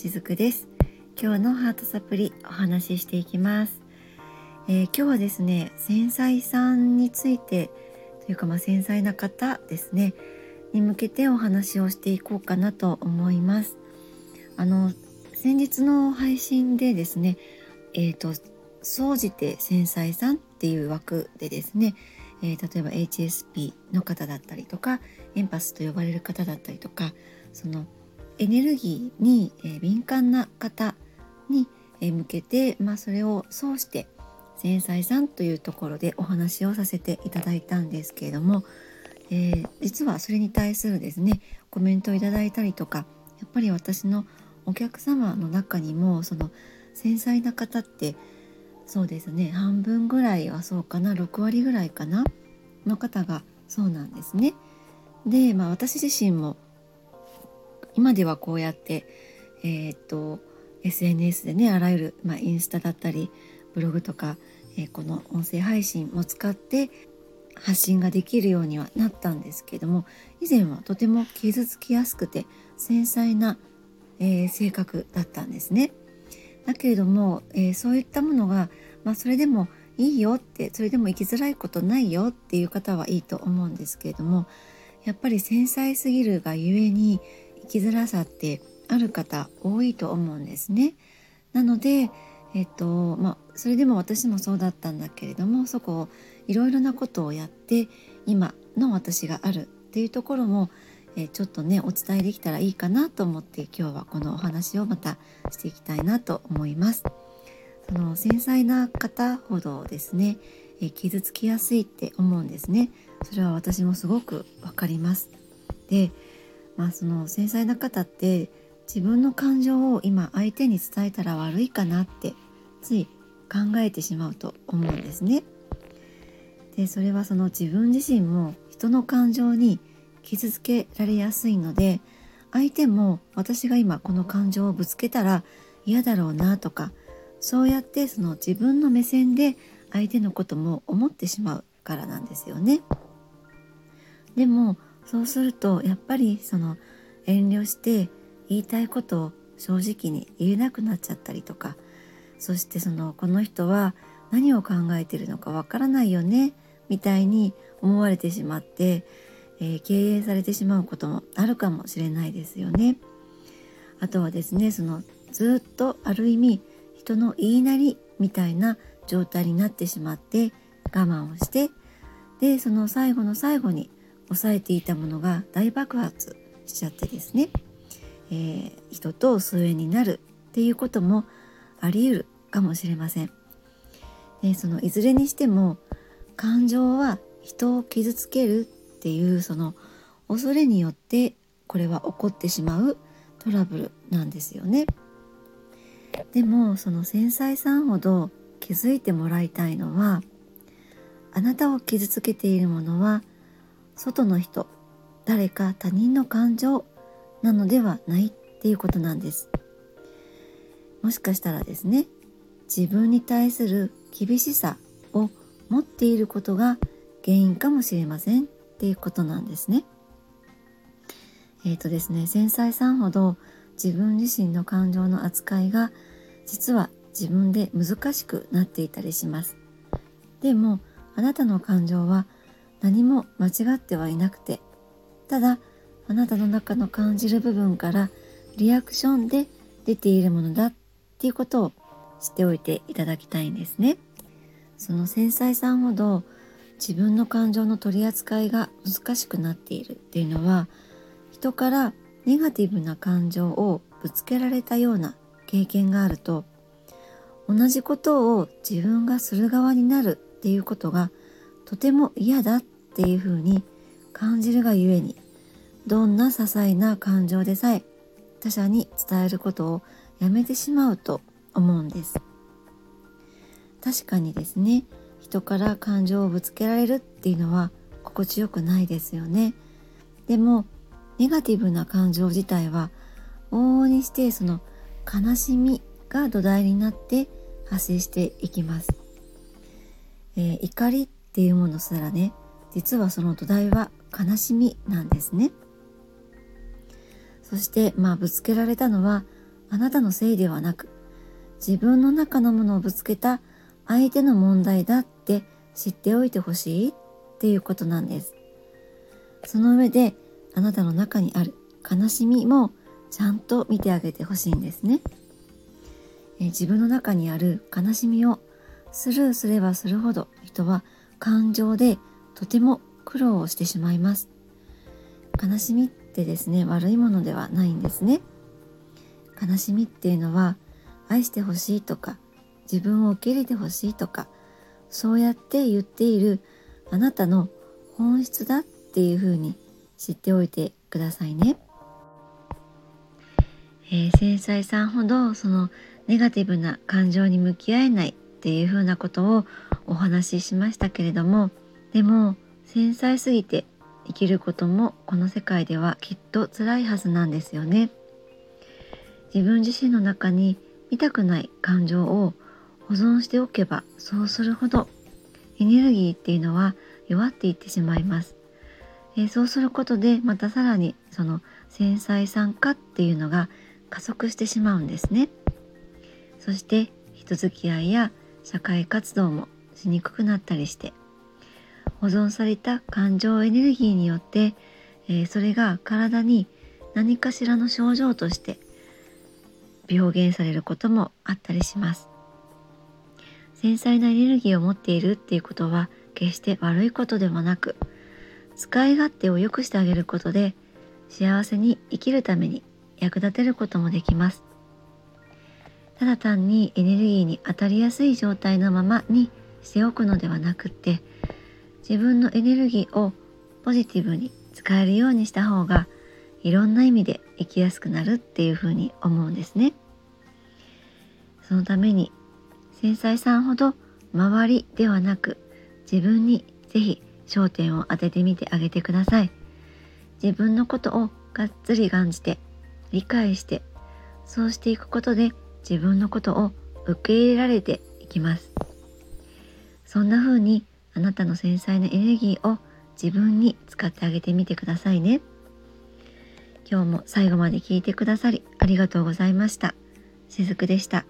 しずくです。今日のハートサプリお話ししていきます、えー、今日はですね繊細さんについてというかまあ繊細な方ですね。に向けてお話をしていこうかなと思います。あの先日の配信でですねえっ、ー、と総じて繊細さんっていう枠でですね、えー、例えば HSP の方だったりとかエンパスと呼ばれる方だったりとかそのエネルギーに、え、敏感な方に、え、向けて、まあ、それを通して繊細さんというところでお話をさせていただいたんですけれども、えー、実はそれに対するですねコメントをいただいたりとかやっぱり私のお客様の中にもその繊細な方ってそうですね半分ぐらいはそうかな6割ぐらいかなの方がそうなんですね。で、まあ、私自身も今ではこうやってえー、っと SNS でねあらゆる、まあ、インスタだったりブログとか、えー、この音声配信も使って発信ができるようにはなったんですけども以前はとても傷つきやすくて繊細な、えー、性格だったんですね。だけれども、えー、そういったものが、まあ、それでもいいよってそれでも生きづらいことないよっていう方はいいと思うんですけれどもやっぱり繊細すぎるがゆえにきづらさってある方多いと思うんですね。なので、えっとまあ、それでも私もそうだったんだけれどもそこをいろいろなことをやって今の私があるっていうところも、えちょっとねお伝えできたらいいかなと思って今日はこのお話をまたしていきたいなと思います。その繊細な方ほどですね、え傷つきやすいって思うんですね。それは私もすごくわかります。でまあ、その繊細な方って自分の感情を今相手に伝えたら悪いかなってつい考えてしまうと思うんですね。でそれはその自分自身も人の感情に傷つけられやすいので相手も私が今この感情をぶつけたら嫌だろうなとかそうやってその自分の目線で相手のことも思ってしまうからなんですよね。でもそうするとやっぱりその遠慮して言いたいことを正直に言えなくなっちゃったりとかそしてそのこの人は何を考えてるのかわからないよねみたいに思われてしまって、えー、敬遠されてしまうこともあるかもしれないですよね。あとはですねそのずっとある意味人の言いなりみたいな状態になってしまって我慢をしてでその最後の最後に抑えていたものが大爆発しちゃってですね、えー、人と疎遠になるっていうこともあり得るかもしれません。でそのいずれにしても感情は人を傷つけるっていうその恐れによってこれは起こってしまうトラブルなんですよね。でもその繊細さんほど気づいてもらいたいのはあなたを傷つけているものは外の人誰か他人の感情なのではないっていうことなんです。もしかしたらですね自分に対する厳しさを持っていることが原因かもしれませんっていうことなんですね。えっ、ー、とですね繊細さんほど自分自身の感情の扱いが実は自分で難しくなっていたりします。でもあなたの感情は何も間違ってはいなくてただあなたの中の感じる部分からリアクションで出ているものだっていうことを知っておいていただきたいんですね。その繊細さんほど自分の感情の取り扱いが難しくなっているっていうのは人からネガティブな感情をぶつけられたような経験があると同じことを自分がする側になるっていうことがとても嫌だっていうふうに感じるがゆえにどんな些細な感情でさえ他者に伝えることをやめてしまうと思うんです。確かにですね人から感情をぶつけられるっていうのは心地よくないですよね。でもネガティブな感情自体は往々にしてその悲しみが土台になって発生していきます、えー、怒りっていうものすらね実はその土台は悲しみなんですね。そしてまあぶつけられたのはあなたのせいではなく自分の中のものをぶつけた相手の問題だって知っておいてほしいっていうことなんです。その上であなたの中にある悲しみもちゃんと見てあげてほしいんですね。え自分の中にある悲しみをスルーすればするほど人は感情でとても苦労をしてしまいます悲しみってですね悪いものではないんですね悲しみっていうのは愛してほしいとか自分を受け入れてほしいとかそうやって言っているあなたの本質だっていうふうに知っておいてくださいね。えー、繊細さんほどそのネガティブな感情に向き合えないっていうふうなことをお話ししましたけれどもでも繊細すぎて生きることもこの世界ではきっと辛いはずなんですよね。自分自身の中に見たくない感情を保存しておけばそうするほどエネルギーっていうのは弱っていってしまいます。えー、そうすることでまたさらにその繊細酸化っていうのが加速してしまうんですね。そして人付き合いや社会活動もしにくくなったりして保存された感情エネルギーによって、えー、それが体に何かしらの症状として表現されることもあったりします。繊細なエネルギーを持っているっていうことは決して悪いことではなく使い勝手を良くしてあげることで幸せに生きるために役立てることもできます。ただ単にエネルギーに当たりやすい状態のままにしておくのではなくって自分のエネルギーをポジティブに使えるようにした方がいろんな意味で生きやすくなるっていうふうに思うんですね。そのために繊細さんほど周りではなく自分にぜひ焦点を当ててみてあげてください。自分のことをがっつり感じて理解してそうしていくことで自分のことを受け入れられていきます。そんな風にあなたの繊細なエネルギーを自分に使ってあげてみてくださいね。今日も最後まで聞いてくださりありがとうございました。しずくでした。